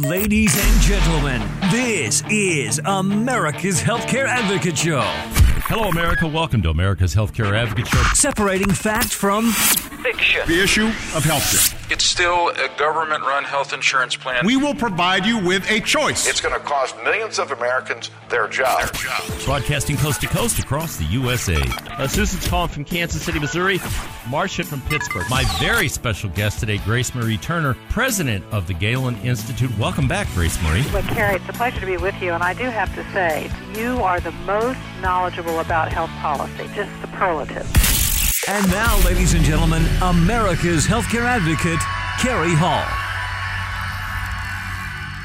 Ladies and gentlemen, this is America's Healthcare Advocate Show. Hello, America. Welcome to America's Healthcare Advocate Show. Separating fact from fiction. The issue of healthcare. It's still a government run health insurance plan. We will provide you with a choice. It's going to cost millions of Americans their jobs. Their jobs. Broadcasting coast to coast across the USA. Uh, Susan's calling from Kansas City, Missouri. Marcia from Pittsburgh. My very special guest today, Grace Marie Turner, president of the Galen Institute. Welcome back, Grace Marie. Well, Carrie, it's a pleasure to be with you. And I do have to say, you are the most knowledgeable about health policy, just superlative. And now, ladies and gentlemen, America's healthcare advocate, Kerry Hall.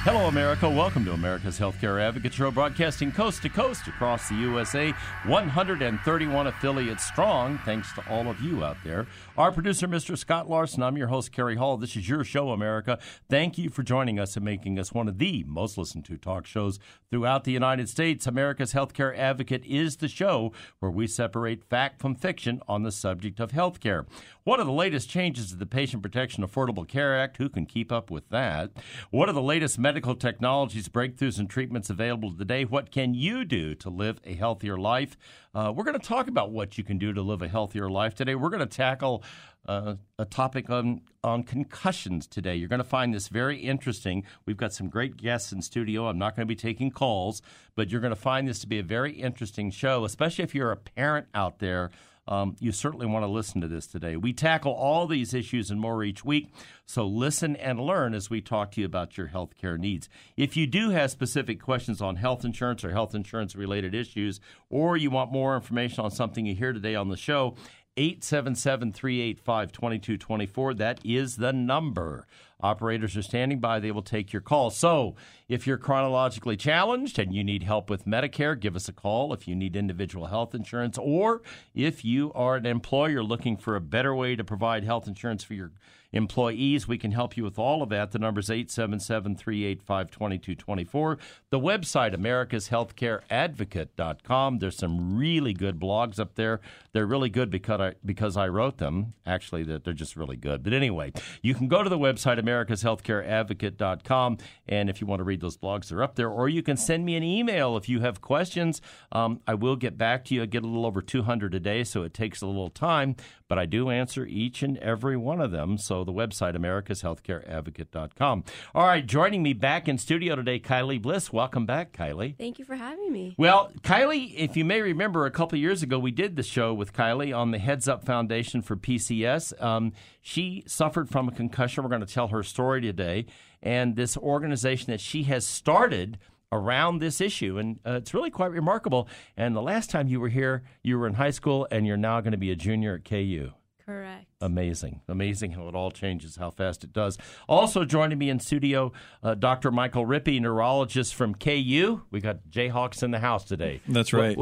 Hello, America. Welcome to America's Healthcare Advocate Show, broadcasting coast to coast across the USA. 131 affiliates strong, thanks to all of you out there. Our producer, Mr. Scott Larson. I'm your host, Kerry Hall. This is your show, America. Thank you for joining us and making us one of the most listened to talk shows throughout the United States. America's Healthcare Advocate is the show where we separate fact from fiction on the subject of healthcare. What are the latest changes to the Patient Protection Affordable Care Act? Who can keep up with that? What are the latest medical technologies, breakthroughs, and treatments available today? What can you do to live a healthier life? Uh, we're going to talk about what you can do to live a healthier life today. We're going to tackle uh, a topic on, on concussions today. You're going to find this very interesting. We've got some great guests in studio. I'm not going to be taking calls, but you're going to find this to be a very interesting show, especially if you're a parent out there um, you certainly want to listen to this today. We tackle all these issues and more each week, so listen and learn as we talk to you about your health care needs. If you do have specific questions on health insurance or health insurance related issues, or you want more information on something you hear today on the show, 877 385 2224. That is the number. Operators are standing by. They will take your call. So, if you're chronologically challenged and you need help with Medicare, give us a call. If you need individual health insurance, or if you are an employer looking for a better way to provide health insurance for your employees. We can help you with all of that. The number is 877 385 2224. The website, americashealthcareadvocate.com. There's some really good blogs up there. They're really good because I, because I wrote them. Actually, they're just really good. But anyway, you can go to the website, americashealthcareadvocate.com. And if you want to read those blogs, they're up there. Or you can send me an email if you have questions. Um, I will get back to you. I get a little over 200 a day, so it takes a little time but I do answer each and every one of them. So the website, americashealthcareadvocate.com. All right, joining me back in studio today, Kylie Bliss. Welcome back, Kylie. Thank you for having me. Well, Kylie, if you may remember, a couple years ago, we did the show with Kylie on the Heads Up Foundation for PCS. Um, she suffered from a concussion. We're going to tell her story today. And this organization that she has started – around this issue. And uh, it's really quite remarkable. And the last time you were here, you were in high school, and you're now going to be a junior at KU. Correct. Amazing. Amazing how it all changes, how fast it does. Also joining me in studio, uh, Dr. Michael Rippee, neurologist from KU. We got Jayhawks in the house today. That's right.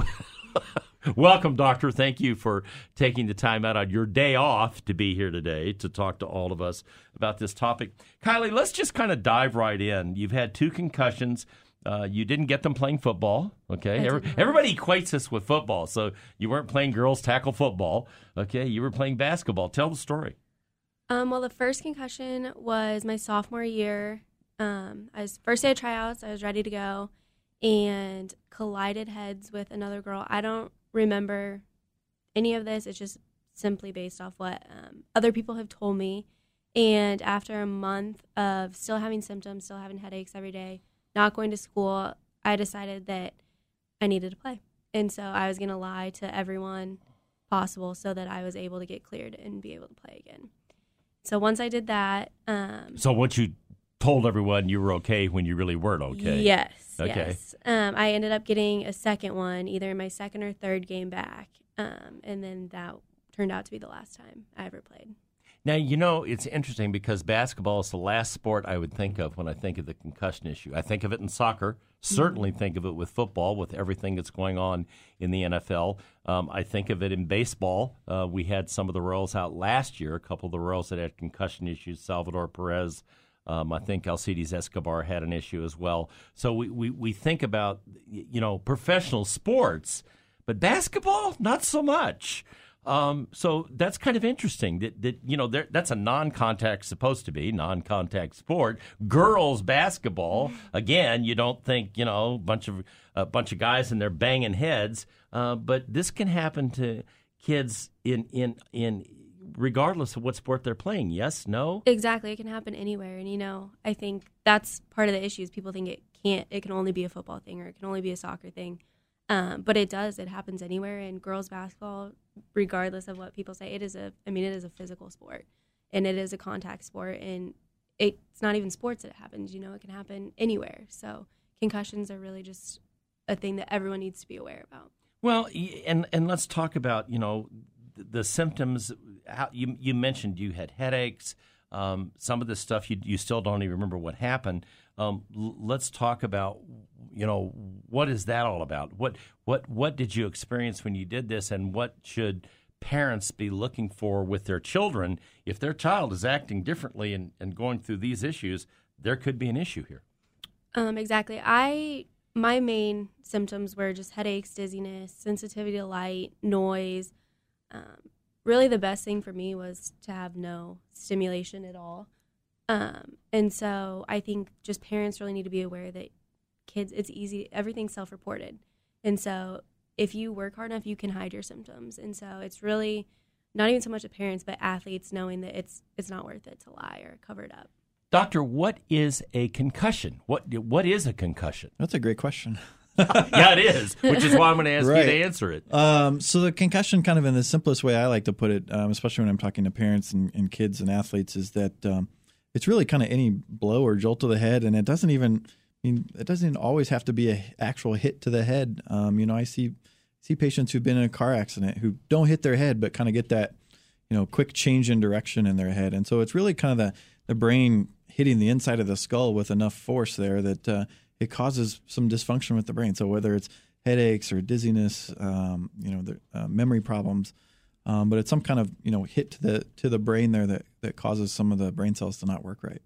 Welcome, Doctor. Thank you for taking the time out on your day off to be here today to talk to all of us about this topic. Kylie, let's just kind of dive right in. You've had two concussions. Uh, you didn't get them playing football. Okay, Every, everybody equates this with football. So you weren't playing girls tackle football. Okay, you were playing basketball. Tell the story. Um, well, the first concussion was my sophomore year. Um, I was first day of tryouts. I was ready to go, and collided heads with another girl. I don't remember any of this. It's just simply based off what um, other people have told me. And after a month of still having symptoms, still having headaches every day, not going to school, I decided that I needed to play. And so I was going to lie to everyone possible so that I was able to get cleared and be able to play again. So once I did that. Um, so once you told everyone you were okay when you really weren't okay. Yes. Okay. Yes. Um, I ended up getting a second one, either in my second or third game back. Um, and then that turned out to be the last time I ever played. Now, you know, it's interesting because basketball is the last sport I would think of when I think of the concussion issue. I think of it in soccer, certainly mm-hmm. think of it with football, with everything that's going on in the NFL. Um, I think of it in baseball. Uh, we had some of the Royals out last year, a couple of the Royals that had concussion issues, Salvador Perez. Um, I think Alcides Escobar had an issue as well. So we, we, we think about, you know, professional sports, but basketball, not so much. Um, so that's kind of interesting. That, that you know, there, that's a non-contact supposed to be non-contact sport. Girls basketball, again, you don't think you know a bunch of a bunch of guys and they're banging heads, uh, but this can happen to kids in in in regardless of what sport they're playing. Yes, no. Exactly, it can happen anywhere, and you know, I think that's part of the issue. Is people think it can't, it can only be a football thing or it can only be a soccer thing, um, but it does. It happens anywhere. And girls basketball, regardless of what people say, it is a. I mean, it is a physical sport, and it is a contact sport, and it's not even sports that it happens. You know, it can happen anywhere. So concussions are really just a thing that everyone needs to be aware about. Well, and and let's talk about you know the, symptoms. How, you you mentioned you had headaches. Um, some of the stuff you you still don't even remember what happened. Um, l- let's talk about you know what is that all about? What what what did you experience when you did this, and what should parents be looking for with their children if their child is acting differently and, and going through these issues? There could be an issue here. Um, exactly. I my main symptoms were just headaches, dizziness, sensitivity to light, noise. Um, really, the best thing for me was to have no stimulation at all. Um, and so I think just parents really need to be aware that kids, it's easy, everything's self reported. And so if you work hard enough, you can hide your symptoms. And so it's really not even so much the parents, but athletes knowing that it's it's not worth it to lie or cover it up. Doctor, what is a concussion? What what is a concussion? That's a great question. yeah, it is, which is why I'm going to ask you to answer it. Um, so the concussion, kind of in the simplest way I like to put it, um, especially when I'm talking to parents and, and kids and athletes, is that um, it's really kind of any blow or jolt to the head, and it doesn't even. I mean, it doesn't always have to be a actual hit to the head. Um, you know, I see see patients who've been in a car accident who don't hit their head, but kind of get that, you know, quick change in direction in their head, and so it's really kind of the the brain hitting the inside of the skull with enough force there that uh, it causes some dysfunction with the brain. So whether it's headaches or dizziness, um, you know, the, uh, memory problems, um, but it's some kind of you know hit to the to the brain there that that causes some of the brain cells to not work right.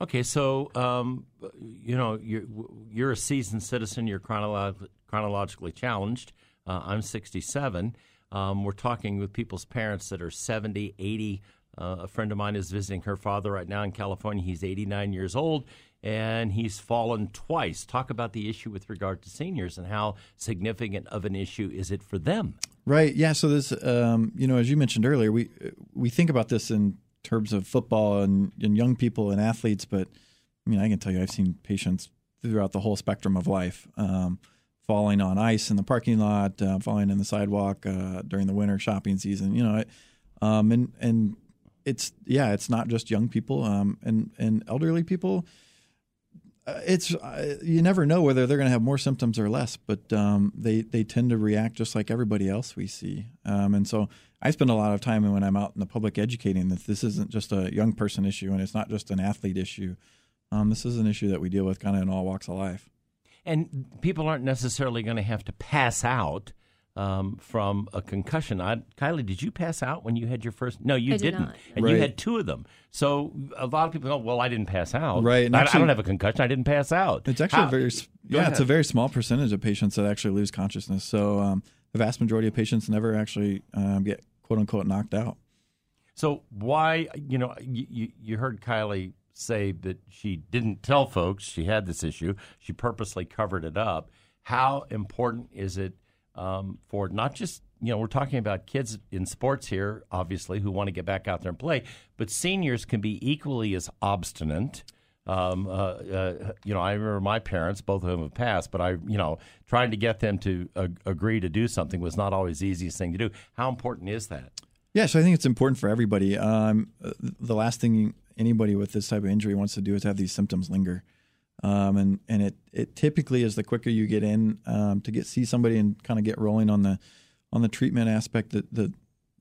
Okay, so um, you know you're you're a seasoned citizen. You're chronolog- chronologically challenged. Uh, I'm 67. Um, we're talking with people's parents that are 70, 80. Uh, a friend of mine is visiting her father right now in California. He's 89 years old, and he's fallen twice. Talk about the issue with regard to seniors and how significant of an issue is it for them? Right. Yeah. So this, um, you know, as you mentioned earlier, we we think about this in terms of football and, and young people and athletes, but I mean, I can tell you, I've seen patients throughout the whole spectrum of life, um, falling on ice in the parking lot, uh, falling in the sidewalk uh, during the winter shopping season. You know, um, and and it's yeah, it's not just young people um, and and elderly people. Uh, it's uh, you never know whether they're going to have more symptoms or less, but um, they they tend to react just like everybody else we see. Um, and so I spend a lot of time when I'm out in the public educating that this isn't just a young person issue and it's not just an athlete issue. Um, this is an issue that we deal with kind of in all walks of life. And people aren't necessarily going to have to pass out um, from a concussion. I, Kylie, did you pass out when you had your first? No, you I did not not. And you had two of them. So a lot of people go, "Well, I didn't pass out. Right, and I, I don't have a concussion. I didn't pass out." It's actually How- a very s- Go yeah, it's a very small percentage of patients that actually lose consciousness. So um, the vast majority of patients never actually um, get quote unquote knocked out. So why, you know, you, you, you heard Kylie say that she didn't tell folks she had this issue. She purposely covered it up. How important is it um, for not just, you know, we're talking about kids in sports here, obviously, who want to get back out there and play, but seniors can be equally as obstinate. Um, uh, uh, you know, I remember my parents, both of them have passed, but I, you know, trying to get them to agree to do something was not always the easiest thing to do. How important is that? Yeah, so I think it's important for everybody. Um, the last thing anybody with this type of injury wants to do is have these symptoms linger. Um, and and it, it typically is the quicker you get in um, to get see somebody and kind of get rolling on the on the treatment aspect. The the,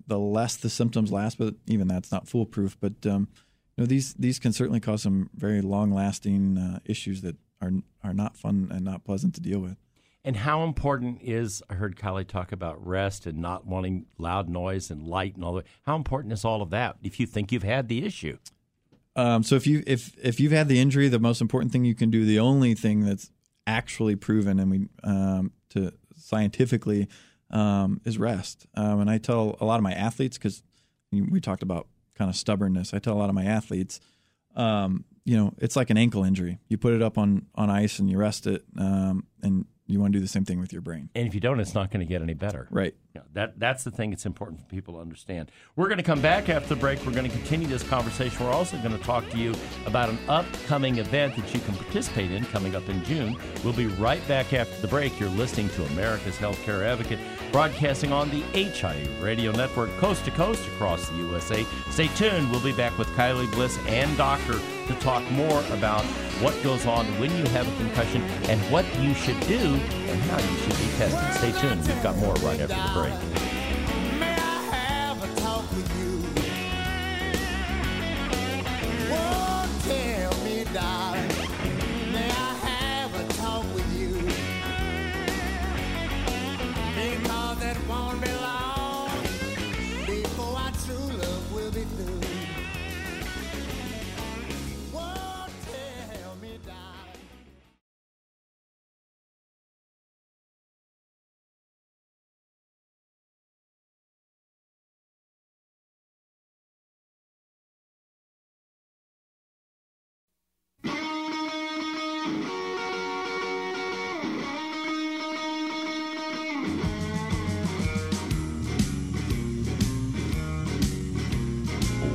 the less the symptoms last, but even that's not foolproof. But um, you know these these can certainly cause some very long lasting uh, issues that are are not fun and not pleasant to deal with. And how important is I heard Kylie talk about rest and not wanting loud noise and light and all that. How important is all of that if you think you've had the issue? Um, so if you if if you've had the injury, the most important thing you can do, the only thing that's actually proven, and we um, to scientifically um, is rest. Um, and I tell a lot of my athletes because we talked about kind of stubbornness. I tell a lot of my athletes, um, you know, it's like an ankle injury. You put it up on on ice and you rest it, um, and you want to do the same thing with your brain. And if you don't, it's not going to get any better. Right. Yeah, that that's the thing. It's important for people to understand. We're going to come back after the break. We're going to continue this conversation. We're also going to talk to you about an upcoming event that you can participate in coming up in June. We'll be right back after the break. You're listening to America's Healthcare Advocate, broadcasting on the HIA Radio Network, coast to coast across the USA. Stay tuned. We'll be back with Kylie Bliss and Doctor to talk more about what goes on when you have a concussion and what you should do and how you should be tested. Stay tuned. We've got more right after the break.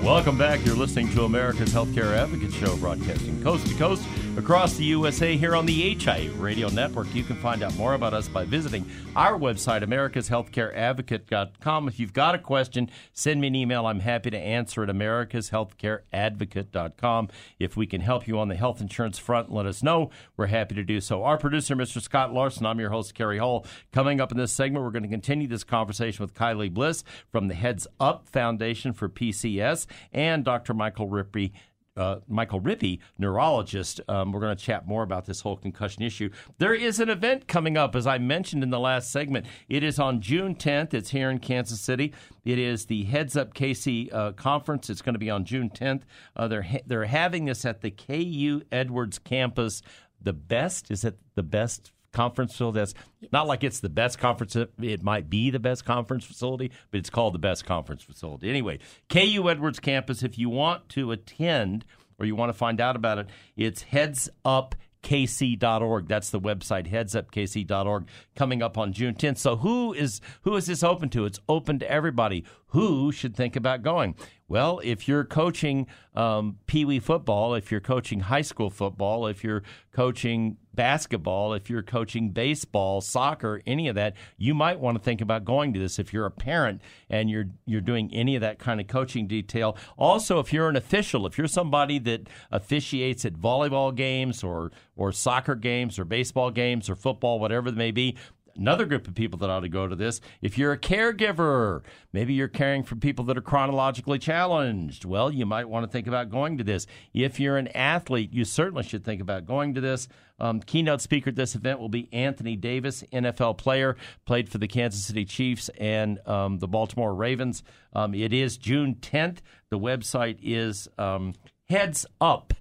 Welcome back. You're listening to America's Healthcare Advocate Show, broadcasting coast to coast across the USA here on the HIA Radio Network. You can find out more about us by visiting our website, americashealthcareadvocate.com. If you've got a question, send me an email. I'm happy to answer at americashealthcareadvocate.com. If we can help you on the health insurance front, let us know. We're happy to do so. Our producer, Mr. Scott Larson, I'm your host, Kerry Hall. Coming up in this segment, we're going to continue this conversation with Kylie Bliss from the Heads Up Foundation for PCS and Dr. Michael Rippee. Uh, Michael Rippee, neurologist. Um, we're going to chat more about this whole concussion issue. There is an event coming up, as I mentioned in the last segment. It is on June 10th. It's here in Kansas City. It is the Heads Up KC uh, conference. It's going to be on June 10th. Uh, they're ha- they're having this at the KU Edwards campus. The best is it the best conference facility. That's not like it's the best conference. It might be the best conference facility, but it's called the best conference facility. Anyway, KU Edwards campus. If you want to attend or you want to find out about it, it's heads up kc.org that's the website headsupkc.org coming up on june 10th so who is who is this open to it's open to everybody who should think about going. Well if you're coaching um, pee-wee football if you're coaching high school football if you're coaching basketball if you're coaching baseball soccer any of that you might want to think about going to this if you're a parent and you're you're doing any of that kind of coaching detail. Also if you're an official if you're somebody that officiates at volleyball games or or soccer games or baseball games or football whatever it may be another group of people that ought to go to this. If you're a caregiver, maybe you're caring for people that are chronologically challenged, well, you might want to think about going to this. If you're an athlete, you certainly should think about going to this. Um, keynote speaker at this event will be Anthony Davis, NFL player, played for the Kansas City Chiefs and um, the Baltimore Ravens. Um, it is June 10th. The website is um, headsupkc.org,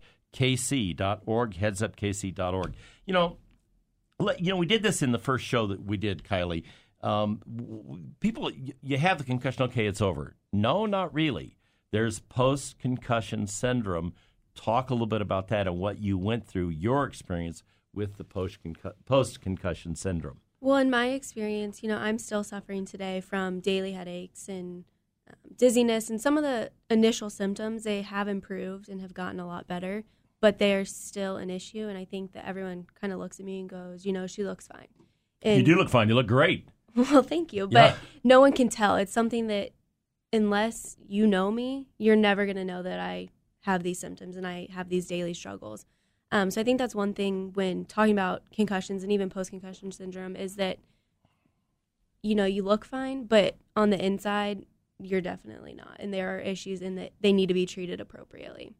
headsupkc.org. You know, you know, we did this in the first show that we did, Kylie. Um, people, you have the concussion, okay, it's over. No, not really. There's post concussion syndrome. Talk a little bit about that and what you went through, your experience with the post concussion syndrome. Well, in my experience, you know, I'm still suffering today from daily headaches and um, dizziness, and some of the initial symptoms they have improved and have gotten a lot better but they are still an issue. And I think that everyone kind of looks at me and goes, you know, she looks fine. And, you do look fine. You look great. Well, thank you. But yeah. no one can tell. It's something that, unless you know me, you're never going to know that I have these symptoms and I have these daily struggles. Um, so I think that's one thing when talking about concussions and even post concussion syndrome is that, you know, you look fine, but on the inside, you're definitely not. And there are issues in that they need to be treated appropriately.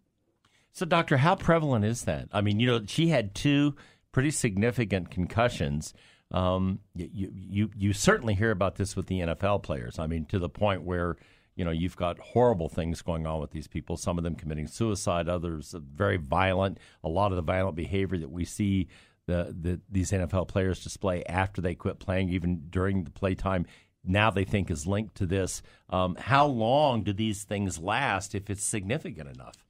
So, doctor, how prevalent is that? I mean, you know, she had two pretty significant concussions. Um, you, you, you certainly hear about this with the NFL players. I mean, to the point where you know you've got horrible things going on with these people. Some of them committing suicide, others very violent. A lot of the violent behavior that we see the, the these NFL players display after they quit playing, even during the playtime, now they think is linked to this. Um, how long do these things last if it's significant enough?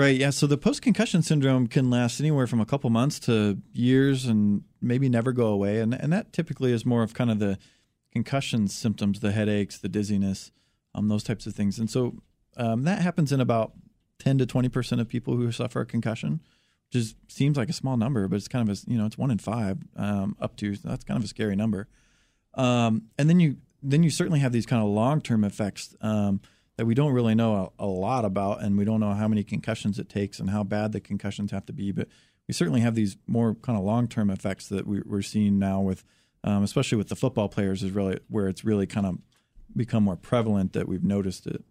Right. Yeah. So the post concussion syndrome can last anywhere from a couple months to years and maybe never go away. And, and that typically is more of kind of the concussion symptoms, the headaches, the dizziness, um, those types of things. And so um, that happens in about 10 to 20% of people who suffer a concussion, which is, seems like a small number, but it's kind of a, you know, it's one in five um, up to, that's kind of a scary number. Um, and then you, then you certainly have these kind of long term effects um, that we don't really know a, a, lot about, and we don't know how many concussions it takes and how bad the concussions have to be. But we certainly have these more kind of long term effects that we, are seeing now with, um, especially with the football players, is really where it's really kind of become more prevalent that we've noticed it.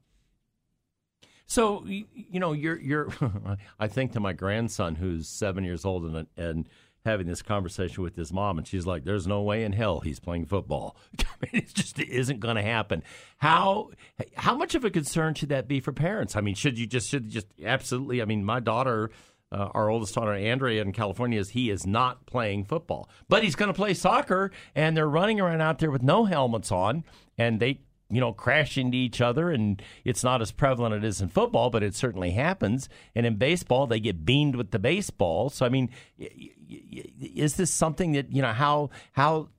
So you know, you're you're. I think to my grandson who's seven years old and and having this conversation with his mom, and she's like, "There's no way in hell he's playing football. I mean, it just isn't going to happen." How how much of a concern should that be for parents? I mean, should you just should just absolutely? I mean, my daughter. Uh, our oldest daughter Andrea in California is he is not playing football, but he's going to play soccer, and they're running around out there with no helmets on, and they you know, crash into each other, and it's not as prevalent as it is in football, but it certainly happens. And in baseball, they get beamed with the baseball. So, I mean, is this something that you know how how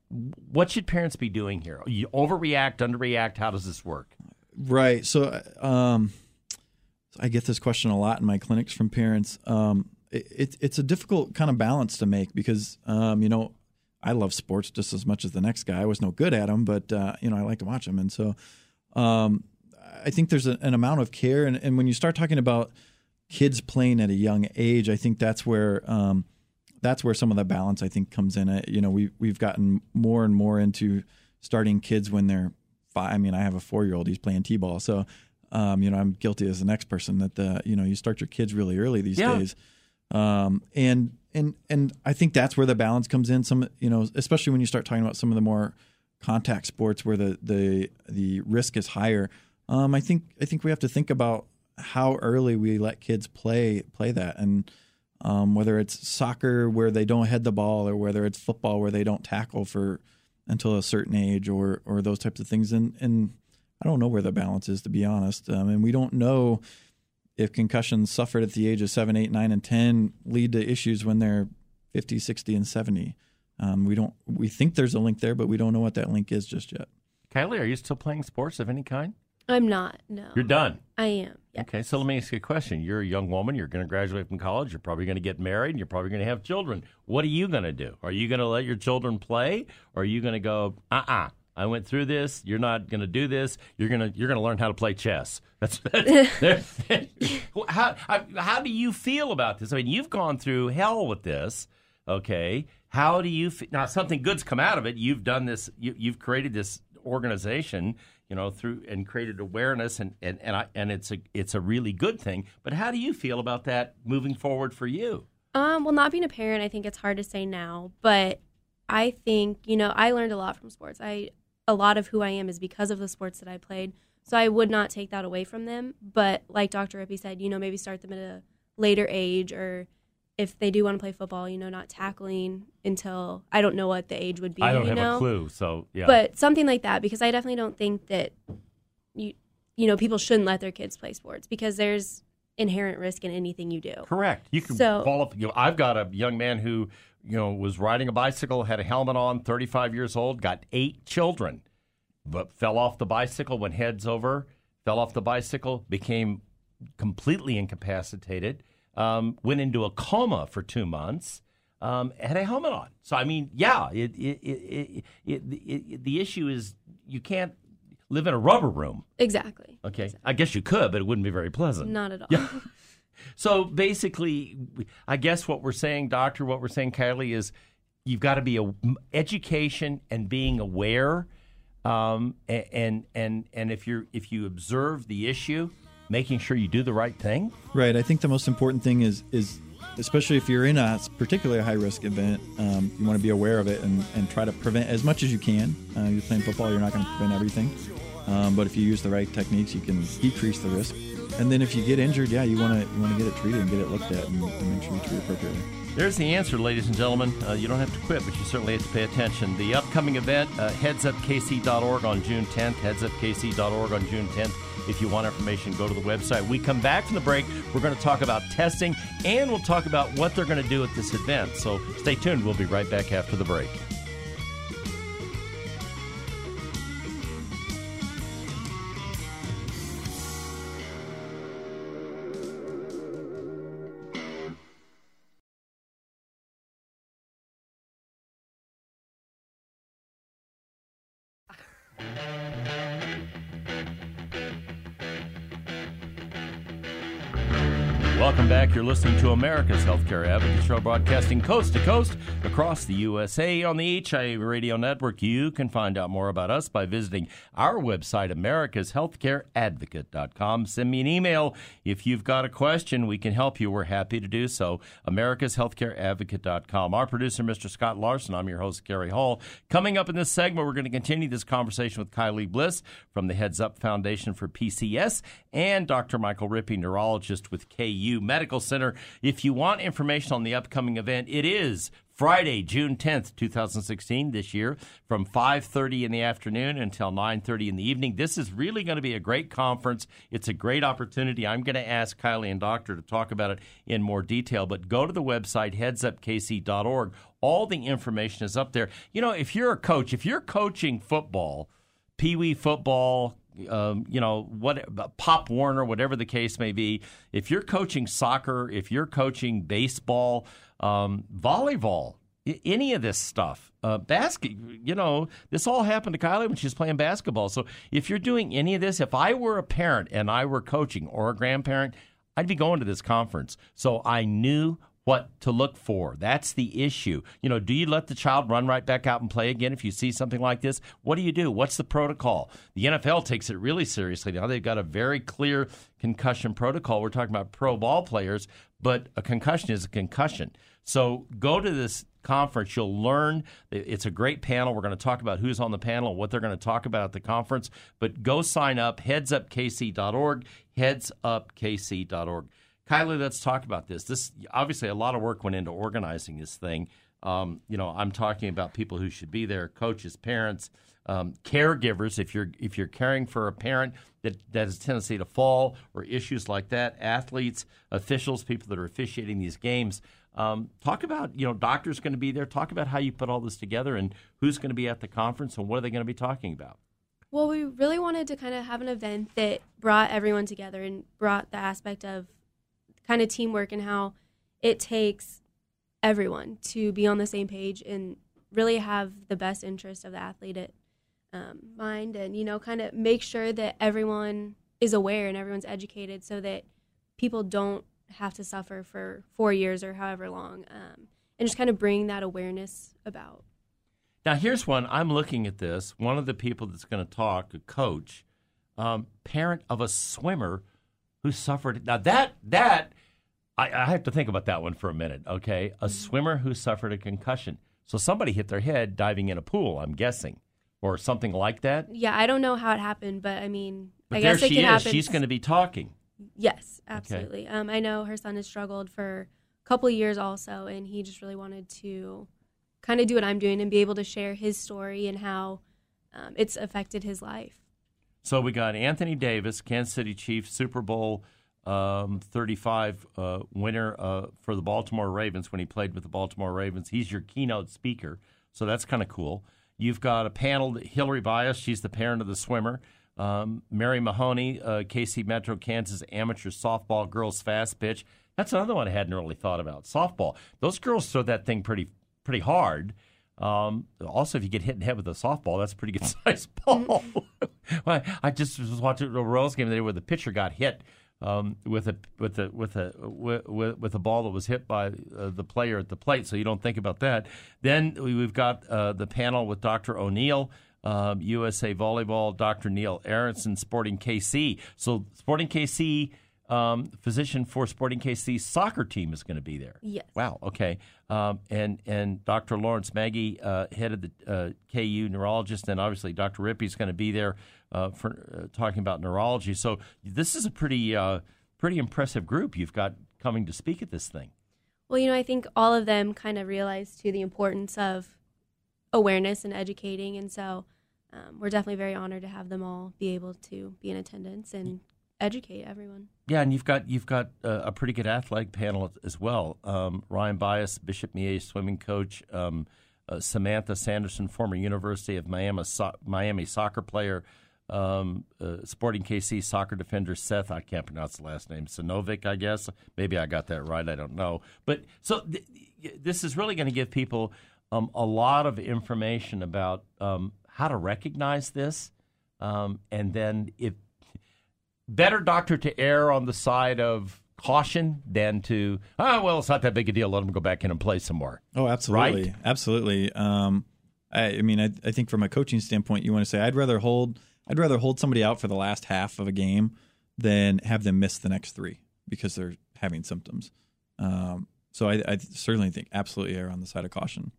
what should parents be doing here? You overreact, underreact? How does this work? Right. So, um, I get this question a lot in my clinics from parents. Um, it, it's a difficult kind of balance to make because um, you know I love sports just as much as the next guy. I was no good at them, but uh, you know I like to watch them, and so um, I think there's a, an amount of care. And, and, when you start talking about kids playing at a young age, I think that's where um, that's where some of the balance I think comes in. Uh, you know, we we've gotten more and more into starting kids when they're five. I mean, I have a four year old; he's playing t-ball, so. Um, you know, I'm guilty as the next person that the you know you start your kids really early these yeah. days, um, and and and I think that's where the balance comes in. Some you know, especially when you start talking about some of the more contact sports where the the the risk is higher. Um, I think I think we have to think about how early we let kids play play that, and um, whether it's soccer where they don't head the ball, or whether it's football where they don't tackle for until a certain age, or or those types of things. And and I don't know where the balance is to be honest. Um, and we don't know if concussions suffered at the age of 7, 8, 9, and 10 lead to issues when they're 50, 60, and 70. Um, we don't. We think there's a link there, but we don't know what that link is just yet. Kylie, are you still playing sports of any kind? I'm not. No. You're done. I am. Yes. Okay, so let me ask you a question. You're a young woman. You're going to graduate from college. You're probably going to get married. and You're probably going to have children. What are you going to do? Are you going to let your children play, or are you going to go? Uh uh I went through this. You're not going to do this. You're going to you're going to learn how to play chess. That's, that's how how do you feel about this? I mean, you've gone through hell with this. Okay, how do you feel? now? Something good's come out of it. You've done this. You, you've created this organization. You know, through and created awareness, and and and, I, and it's a it's a really good thing. But how do you feel about that moving forward for you? Um, well, not being a parent, I think it's hard to say now, but I think you know I learned a lot from sports. I a lot of who I am is because of the sports that I played. So I would not take that away from them. But like Dr. Rippee said, you know, maybe start them at a later age or if they do want to play football, you know, not tackling until I don't know what the age would be. I don't have know? a clue. So yeah. But something like that because I definitely don't think that you you know, people shouldn't let their kids play sports because there's inherent risk in anything you do. Correct. You can so, fall off. You know, I've got a young man who you know was riding a bicycle, had a helmet on, 35 years old, got eight children, but fell off the bicycle, went heads over, fell off the bicycle, became completely incapacitated, um, went into a coma for two months. Um, had a helmet on. So I mean, yeah, it, it, it, the issue is you can't live in a rubber room. Exactly. Okay. Exactly. I guess you could, but it wouldn't be very pleasant. Not at all. Yeah. So basically, I guess what we're saying, doctor, what we're saying, Kylie, is you've got to be a education and being aware, um, and and and if you're if you observe the issue, making sure you do the right thing. Right. I think the most important thing is is especially if you're in a particularly a high risk event, um, you want to be aware of it and, and try to prevent as much as you can. Uh, you're playing football, you're not going to prevent everything. Um, but if you use the right techniques, you can decrease the risk. And then if you get injured, yeah, you want to you want to get it treated and get it looked at and, and make sure you treat appropriately. There's the answer, ladies and gentlemen. Uh, you don't have to quit, but you certainly have to pay attention. The upcoming event, uh, headsupkc.org on June 10th, headsupkc.org on June 10th. If you want information, go to the website. We come back from the break. We're going to talk about testing and we'll talk about what they're going to do at this event. So stay tuned. We'll be right back after the break. Listening to America's Healthcare Advocate Show, broadcasting coast to coast across the USA on the HIA Radio Network. You can find out more about us by visiting our website, americashealthcareadvocate.com. Send me an email if you've got a question. We can help you. We're happy to do so. americashealthcareadvocate.com. Our producer, Mr. Scott Larson. I'm your host, Kerry Hall. Coming up in this segment, we're going to continue this conversation with Kylie Bliss from the Heads Up Foundation for PCS and Dr. Michael Rippee, neurologist with KU Medical Center. If you want information on the upcoming event, it is Friday, June 10th, 2016 this year from 5:30 in the afternoon until 9:30 in the evening. This is really going to be a great conference. It's a great opportunity. I'm going to ask Kylie and Doctor to talk about it in more detail, but go to the website headsupkc.org. All the information is up there. You know, if you're a coach, if you're coaching football, pee wee football, um, you know, what Pop Warner, whatever the case may be. If you're coaching soccer, if you're coaching baseball, um, volleyball, i- any of this stuff, uh, basket, you know, this all happened to Kylie when she was playing basketball. So if you're doing any of this, if I were a parent and I were coaching or a grandparent, I'd be going to this conference. So I knew what to look for. That's the issue. You know, do you let the child run right back out and play again if you see something like this? What do you do? What's the protocol? The NFL takes it really seriously now. They've got a very clear concussion protocol. We're talking about pro ball players, but a concussion is a concussion. So go to this conference. You'll learn. It's a great panel. We're going to talk about who's on the panel and what they're going to talk about at the conference. But go sign up, headsupkc.org, headsupkc.org. Kylie, let's talk about this. This obviously a lot of work went into organizing this thing. Um, you know, I'm talking about people who should be there, coaches, parents, um, caregivers. If you're if you're caring for a parent that, that has a tendency to fall or issues like that, athletes, officials, people that are officiating these games. Um, talk about you know doctors going to be there. Talk about how you put all this together and who's going to be at the conference and what are they going to be talking about. Well, we really wanted to kind of have an event that brought everyone together and brought the aspect of kind of teamwork and how it takes everyone to be on the same page and really have the best interest of the athlete at um, mind and you know kind of make sure that everyone is aware and everyone's educated so that people don't have to suffer for four years or however long um, and just kind of bring that awareness about Now, here's one. I'm looking at this. One of the people that's going to talk, a coach, um, parent of a swimmer who suffered. Now that that I, I have to think about that one for a minute. Okay, a swimmer who suffered a concussion. So somebody hit their head diving in a pool. I'm guessing, or something like that. yeah i don't know how it happened but i mean But i there guess it she can is. happen She's going to be talking. Yes, absolutely. Um, I know her son has struggled for a couple of years also, and he just really wanted to kind of do what I'm doing and be able to share his story and how um, it's affected his life. So we got Anthony Davis, Kansas City Chiefs, Super Bowl um, 35 uh, winner uh, for the Baltimore Ravens when he played with the Baltimore Ravens. He's your keynote speaker, so that's kind of cool. You've got a panel, Hillary Bias, she's the parent of the swimmer. Um, Mary Mahoney, uh, KC Metro Kansas amateur softball girls fast pitch. That's another one I hadn't really thought about. Softball. Those girls throw that thing pretty pretty hard. Um, also, if you get hit in the head with a softball, that's a pretty good sized ball. I just was watching a Royals game today where the pitcher got hit um, with a with a with a with, with a ball that was hit by uh, the player at the plate. So you don't think about that. Then we- we've got uh, the panel with Dr. O'Neill. Um, USA Volleyball, Dr. Neil Aronson, Sporting KC. So, Sporting KC, um, physician for Sporting KC soccer team is going to be there. Yes. Wow. Okay. Um, and and Dr. Lawrence Maggie, uh, head of the uh, KU neurologist, and obviously Dr. Rippee is going to be there uh, for uh, talking about neurology. So this is a pretty uh, pretty impressive group you've got coming to speak at this thing. Well, you know, I think all of them kind of realize too the importance of awareness and educating, and so um, we're definitely very honored to have them all be able to be in attendance and educate everyone. Yeah, and you've got you've got uh, a pretty good athletic panel as well. Um, Ryan Bias, Bishop Miege swimming coach, um, uh, Samantha Sanderson, former University of Miami so- Miami soccer player, um, uh, Sporting KC soccer defender Seth. I can't pronounce the last name. Sinovic, I guess. Maybe I got that right. I don't know. But so th- this is really going to give people um, a lot of information about um, how to recognize this, um, and then if better doctor to err on the side of caution than to oh well it's not that big a deal let them go back in and play some more Oh, absolutely, Right? absolutely. Um, I, I mean, I, I think from a coaching standpoint, you want to say I'd rather hold I'd rather hold somebody out for the last half of a game than have them miss the next three because they're having symptoms. Um, so I, I certainly think absolutely err on the side of caution.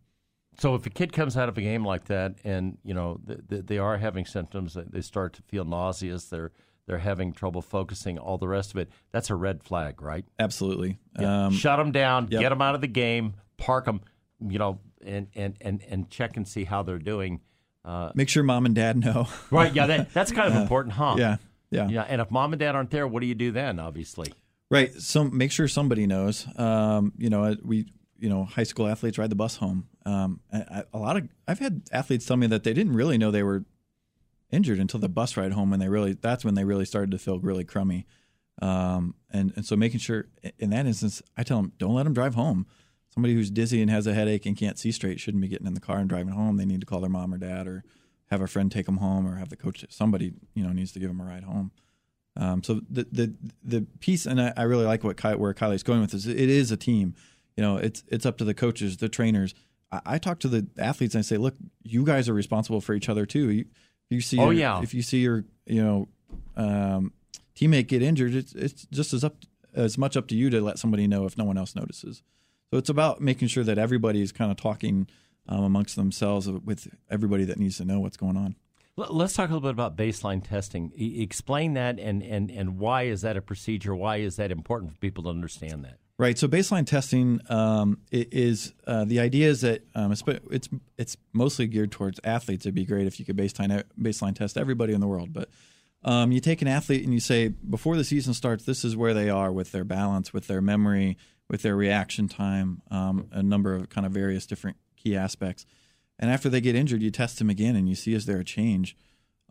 so if a kid comes out of a game like that and you know th- th- they are having symptoms they- they start to feel nauseous they're they're having trouble focusing all the rest of it that's a red flag right Absolutely. Yeah. Um, shut them down yep. get them out of the game park them you know and and and, and check and see how they're doing uh, make sure mom and dad know. right yeah that, that's kind of important huh yeah, yeah. Yeah, and if mom and dad aren't there, what do you do then? Obviously, Right. So make sure somebody knows. Um, you know, we, you know, high school athletes ride the bus home. Um, I, I- a lot of I've had athletes tell me that they didn't really know they were injured until the bus ride home, and they really that's when they really started to feel really crummy. Um, and and so making sure in that instance, I tell them don't let them drive home. Somebody who's dizzy and has a headache and can't see straight shouldn't be getting in the car and driving home. They need to call their mom or dad or have a friend take them home or have the coach. Somebody you know needs to give them a ride home. Um, so the the the piece, and I, I really like what Ky, where Kylie's going with this. It is a team. You know, it's it's up to the coaches, the trainers. I, I talk to the athletes and I say, look, you guys are responsible for each other too. You, you see, Oh, your- yeah. if you see your you know um, teammate get injured, it's it's just as up as much up to you to let somebody know if no one else notices. So it's about making sure that everybody is kind of talking um, amongst themselves with everybody that needs to know what's going on. Let's talk a little bit about baseline testing. E- explain that, and and and why is that a procedure? Why is that important for people to understand that? Right. So baseline testing um, is uh, the idea is that um, it's it's it's mostly geared towards athletes. It'd be great if you could baseline baseline test everybody in the world, but um, you take an athlete and you say before the season starts, this is where they are with their balance, with their memory, with their reaction time, um, a number of kind of various different key aspects. And after they get injured, you test them again and you see is there a change.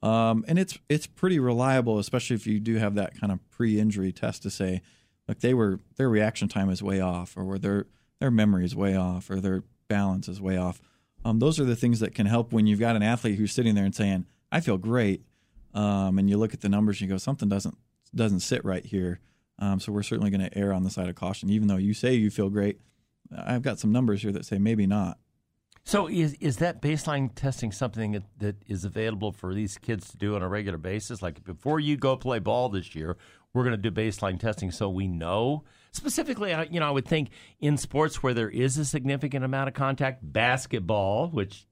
Um, and it's it's pretty reliable, especially if you do have that kind of pre-injury test to say, look, they were their reaction time is way off, or their their memory is way off, or their balance is way off. Um, those are the things that can help when you've got an athlete who's sitting there and saying, "I feel great," um, and you look at the numbers and you go, "Something doesn't doesn't sit right here." Um, so we're certainly going to err on the side of caution, even though you say you feel great. I've got some numbers here that say maybe not. So is is that baseline testing something that, that is available for these kids to do on a regular basis? Like before you go play ball this year, we're going to do baseline testing so we know specifically. You know, I would think in sports where there is a significant amount of contact, basketball, which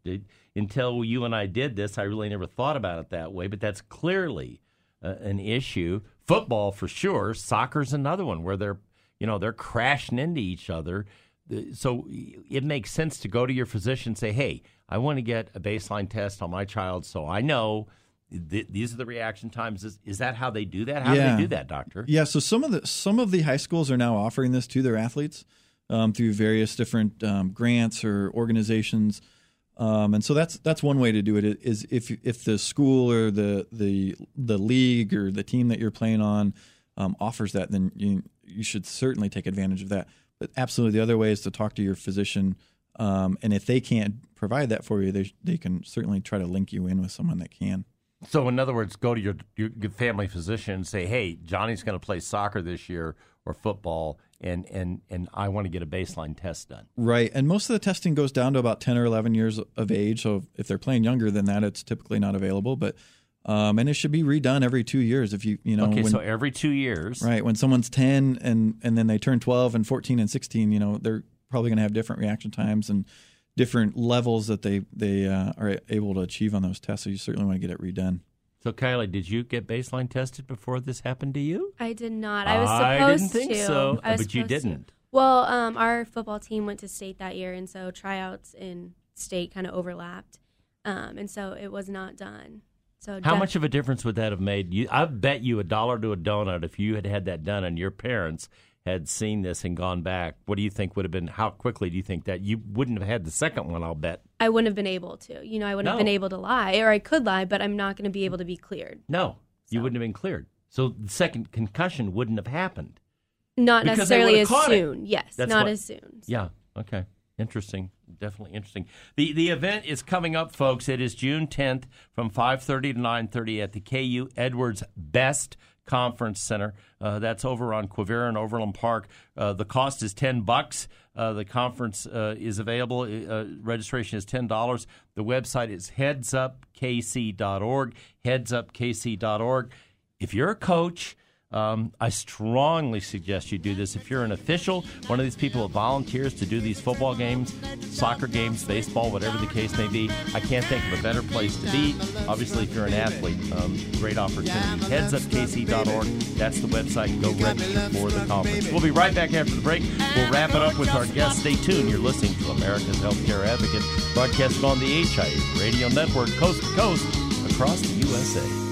until you and I did this, I really never thought about it that way. But that's clearly uh, an issue. Football for sure. Soccer's another one where they're you know they're crashing into each other. So it makes sense to go to your physician and say, "Hey, I want to get a baseline test on my child, so I know th- these are the reaction times." Is, is that how they do that? How do they do that, doctor? Yeah, so some of the some of the high schools are now offering this to their athletes um, through various different um, grants or organizations, um, and so that's that's one way to do it. Is if if the school or the the the league or the team that you're playing on um, offers that, then you you should certainly take advantage of that. But absolutely, the other way is to talk to your physician, um, and if they can't provide that for you, they they can certainly try to link you in with someone that can. So, in other words, go to your, your family physician and say, "Hey, Johnny's going to play soccer this year or football, and and and I want to get a baseline test done." Right, and most of the testing goes down to about ten or eleven years of age. So if they're playing younger than that, it's typically not available. But um, and it should be redone every two years. If you you know okay, when, so every two years, right when someone's ten and and then they turn twelve and fourteen and sixteen, you know they're probably going to have different reaction times and different levels that they they uh, are able to achieve on those tests. So you certainly want to get it redone. So, Kylie, did you get baseline tested before this happened to you? I did not. I was supposed I supposed didn't think to. so, but you didn't. Well, um, our football team went to state that year, and so tryouts in state kind of overlapped, um, and so it was not done. So How def- much of a difference would that have made? You, I bet you a dollar to a donut if you had had that done and your parents had seen this and gone back. What do you think would have been? How quickly do you think that you wouldn't have had the second one? I'll bet. I wouldn't have been able to. You know, I wouldn't have been able to lie, or I could lie, but I'm not going to be able to be cleared. No, you wouldn't have been cleared. So the second concussion wouldn't have happened. Not necessarily as caught it. soon. Yes, That's not what- as soon. Yeah. Okay. Interesting. Definitely interesting. The the event is coming up, folks. It is June 10th from 5:30 to 9:30 at the KU Edwards Best Conference Center. Uh, that's over on Quivira and Overland Park. Uh, the cost is 10 bucks. Uh, the conference uh, is available. Uh, registration is $10. The website is headsupkc.org. Headsupkc.org. If you're a coach, um, I strongly suggest you do this. If you're an official, one of these people that volunteers to do these football games, soccer games, baseball, whatever the case may be, I can't think of a better place to be. Obviously, if you're an athlete, um, great opportunity. Headsupkc.org. That's the website. Go register for the conference. We'll be right back after the break. We'll wrap it up with our guest. Stay tuned. You're listening to America's Healthcare Advocate, broadcasting on the HIA Radio Network, coast to coast, across the USA.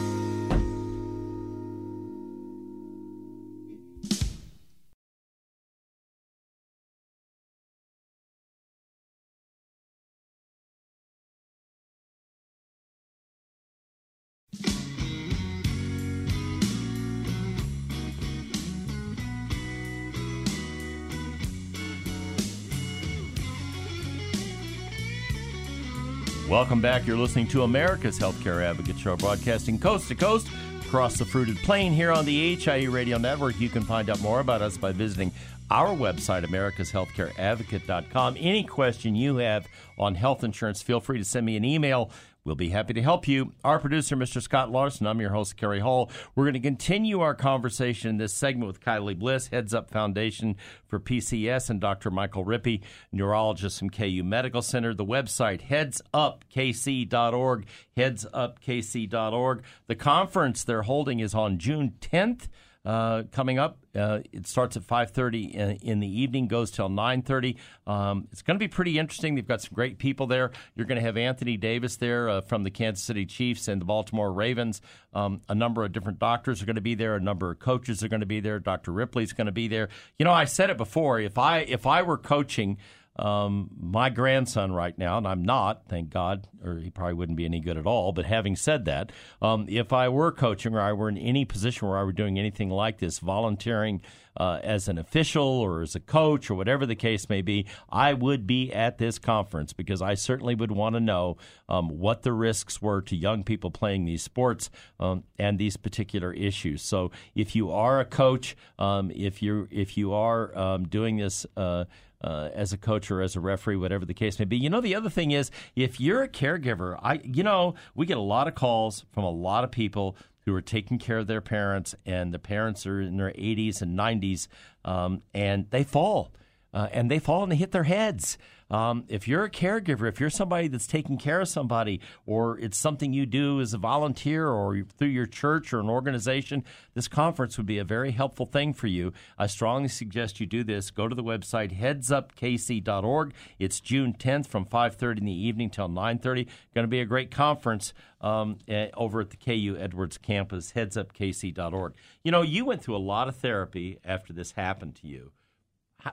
Welcome back. You're listening to America's Healthcare Advocate Show, broadcasting coast to coast across the fruited plain here on the HIE Radio Network. You can find out more about us by visiting our website, americashealthcareadvocate.com. Any question you have on health insurance, feel free to send me an email. We'll be happy to help you. Our producer, Mr. Scott Larson, I'm your host, Kerry Hall. We're going to continue our conversation in this segment with Kylie Bliss, Heads Up Foundation for PCS, and Dr. Michael Rippee, neurologist from KU Medical Center. The website, headsupkc.org, headsupkc.org. The conference they're holding is on June 10th. Uh, coming up, uh, it starts at 5:30 in, in the evening, goes till 9:30. Um, it's going to be pretty interesting. They've got some great people there. You're going to have Anthony Davis there uh, from the Kansas City Chiefs and the Baltimore Ravens. Um, a number of different doctors are going to be there. A number of coaches are going to be there. Dr. Rippee's going to be there. You know, I said it before. If I if I were coaching um, my grandson right now, and I'm not, thank God, or he probably wouldn't be any good at all. But having said that, um, if I were coaching or I were in any position where I were doing anything like this, volunteering uh, as an official or as a coach or whatever the case may be, I would be at this conference because I certainly would want to know um, what the risks were to young people playing these sports um, and these particular issues. So if you are a coach, um, if you if you are um, doing this. Uh, uh, as a coach or as a referee, whatever the case may be. You know, the other thing is, if you're a caregiver, I, you know, we get a lot of calls from a lot of people who are taking care of their parents, and the parents are in their 80s and 90s, um, and they fall. Uh, and they fall and they hit their heads. Um, if you're a caregiver, if you're somebody that's taking care of somebody, or it's something you do as a volunteer or through your church or an organization, this conference would be a very helpful thing for you. I strongly suggest you do this. Go to the website headsupkc.org. It's June 10th from 5:30 in the evening till 9:30. Going to be a great conference um, eh, over at the KU Edwards campus. Headsupkc.org. You know, you went through a lot of therapy after this happened to you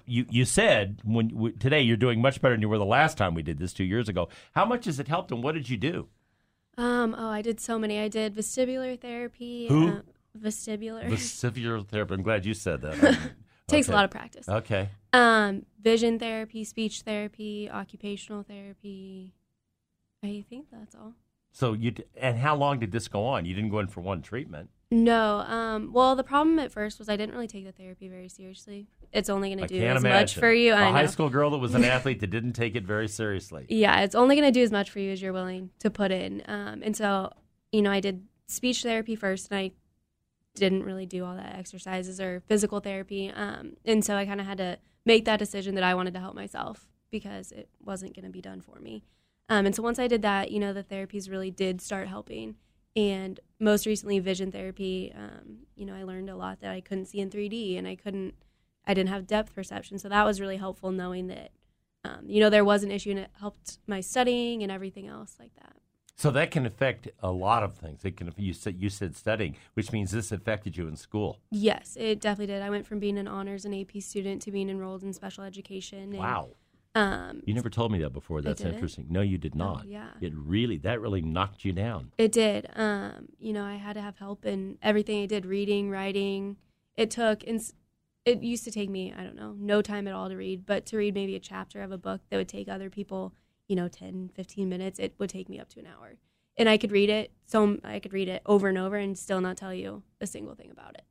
you you said when w- today you're doing much better than you were the last time we did this two years ago. How much has it helped, and what did you do? Um, oh, I did so many. I did vestibular therapy. Who? Uh, vestibular. Vestibular therapy. I'm glad you said that. Takes a lot of practice. Okay. Um, vision therapy, speech therapy, occupational therapy. I think that's all. So you d- and how long did this go on? You didn't go in for one treatment. No. Um, well, the problem at first was I didn't really take the therapy very seriously. It's only going to do as imagine much for you. A high school girl that was an athlete that didn't take it very seriously. Yeah, it's only going to do as much for you as you're willing to put in. Um, and so, you know, I did speech therapy first, and I didn't really do all that exercises or physical therapy. Um, and so I kind of had to make that decision that I wanted to help myself because it wasn't going to be done for me. Um, and so once I did that, you know, the therapies really did start helping. And most recently, vision therapy, um, you know, I learned a lot that I couldn't see in 3D and I couldn't I didn't have depth perception. So that was really helpful knowing that, um, you know, there was an issue and it helped my studying and everything else like that. So that can affect a lot of things. It can. You said you said studying, which means this affected you in school. Yes, it definitely did. I went from being an honors and AP student to being enrolled in special education. And, Wow. Um, You never told me that before. That's interesting. No, you did not. yeah. It really that really knocked you down. It did. Um, you know, I had to have help in everything I did, reading, writing. It took, and it used to take me, I don't know, no time at all to read, but to read maybe a chapter of a book that would take other people, you know, 10, 15 minutes, it would take me up to an hour. And I could read it, so I could read it over and over and still not tell you a single thing about it.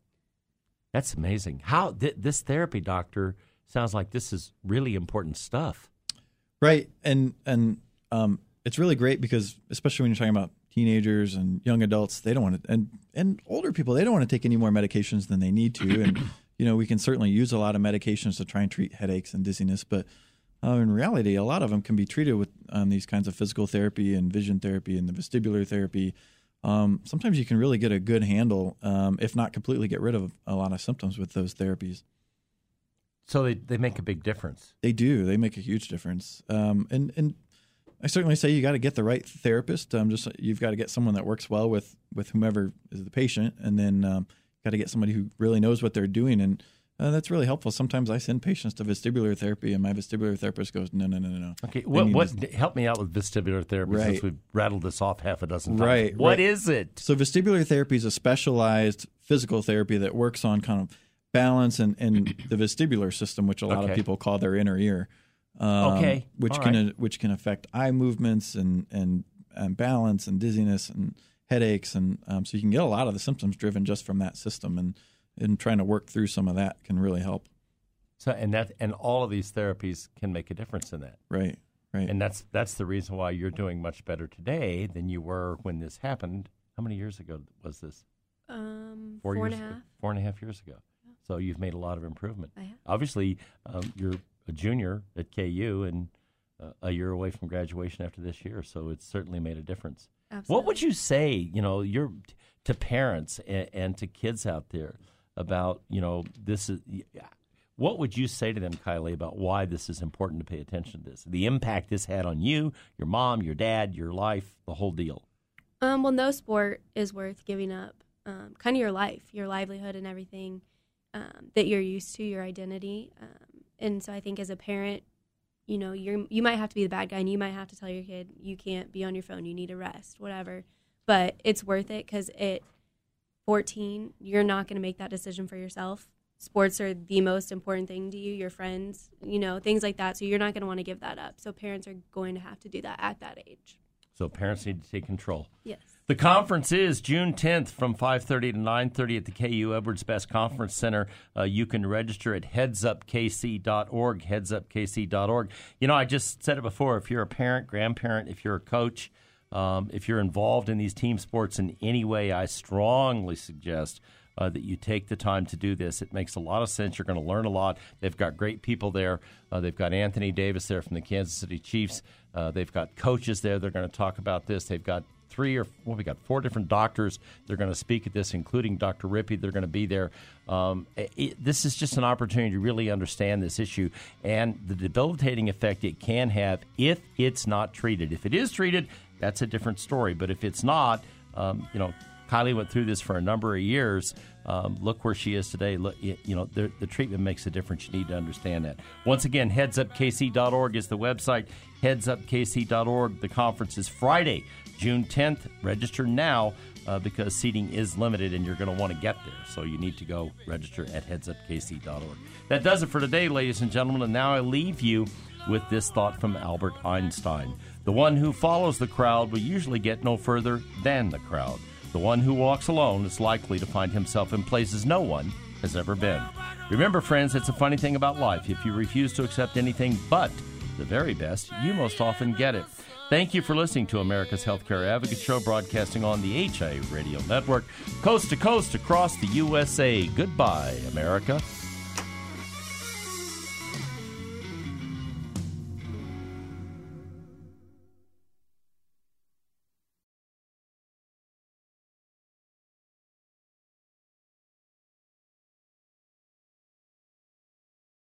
That's amazing. How th- this therapy doctor sounds like this is really important stuff. Right, and and um, it's really great because especially when you're talking about teenagers and young adults, they don't want to, and and older people, they don't want to take any more medications than they need to, and you know we can certainly use a lot of medications to try and treat headaches and dizziness, but uh, in reality, a lot of them can be treated with um, these kinds of physical therapy and vision therapy and the vestibular therapy. Um, sometimes you can really get a good handle, um, if not completely get rid of a lot of symptoms with those therapies. So they, they make a big difference. They do. They make a huge difference. Um, and and I certainly say you got to get the right therapist. Um, just you've got to get someone that works well with with whomever is the patient, and then um, got to get somebody who really knows what they're doing. And uh, that's really helpful. Sometimes I send patients to vestibular therapy, and my vestibular therapist goes, "No, no, no, no, no." Okay, They what what this- help me out with vestibular therapy since Right. we've rattled this off half a dozen times. Right. What right. is it? So vestibular therapy is a specialized physical therapy that works on kind of balance and, and the vestibular system, which a lot Okay. of people call their inner ear. Um, Okay. Which All can right. which can affect eye movements and and, and balance and dizziness and headaches and um, so you can get a lot of the symptoms driven just from that system and and trying to work through some of that can really help. So and that and all of these therapies can make a difference in that. Right. Right. And that's that's the reason why you're doing much better today than you were when this happened. How many years ago was this? Um, Four, four years and a ago? half. Four and a half years ago. So you've made a lot of improvement. I have. Obviously, um, you're a junior at KU and uh, a year away from graduation after this year, so it's certainly made a difference. Absolutely. What would you say, you know, you're to parents and, and to kids out there about, you know, this is what would you say to them, Kylie, about why this is important to pay attention to this? The impact this had on you, your mom, your dad, your life, the whole deal. Um, well, no sport is worth giving up. Um, kind of your life, your livelihood, and everything um, that you're used to, your identity. Um, and so, I think as a parent, you know, you're you might have to be the bad guy, and you might have to tell your kid you can't be on your phone, you need to rest, whatever. But it's worth it because at 14, you're not going to make that decision for yourself. Sports are the most important thing to you, your friends, you know, things like that. So you're not going to want to give that up. So parents are going to have to do that at that age. So parents need to take control. Yes. The conference is June 10th from 5:30 to 9:30 at the KU Edwards Best Conference Center. Uh, you can register at headsupkc.org. Headsupkc.org. You know, I just said it before. If you're a parent, grandparent, if you're a coach, um, if you're involved in these team sports in any way, I strongly suggest. Uh, that you take the time to do this. It makes a lot of sense. You're going to learn a lot. They've got great people there. Uh, they've got Anthony Davis there from the Kansas City Chiefs. Uh, they've got coaches there. They're going to talk about this. They've got three or well, we got four different doctors. They're going to speak at this, including Dr. Rippee. They're going to be there. Um, it, this is just an opportunity to really understand this issue and the debilitating effect it can have if it's not treated. If it is treated, that's a different story. But if it's not, um, you know, Kylie went through this for a number of years. Um, look where she is today. Look, you know, the, the treatment makes a difference. You need to understand that. Once again, headsupkc.org is the website. Headsupkc.org. The conference is Friday, June 10th. Register now uh, because seating is limited and you're going to want to get there. So you need to go register at headsupkc.org. That does it for today, ladies and gentlemen. And now I leave you with this thought from Albert Einstein. The one who follows the crowd will usually get no further than the crowd. The one who walks alone is likely to find himself in places no one has ever been. Remember, friends, it's a funny thing about life. If you refuse to accept anything but the very best, you most often get it. Thank you for listening to America's Healthcare Advocate Show, broadcasting on the HIA Radio Network, coast to coast across the USA. Goodbye, America.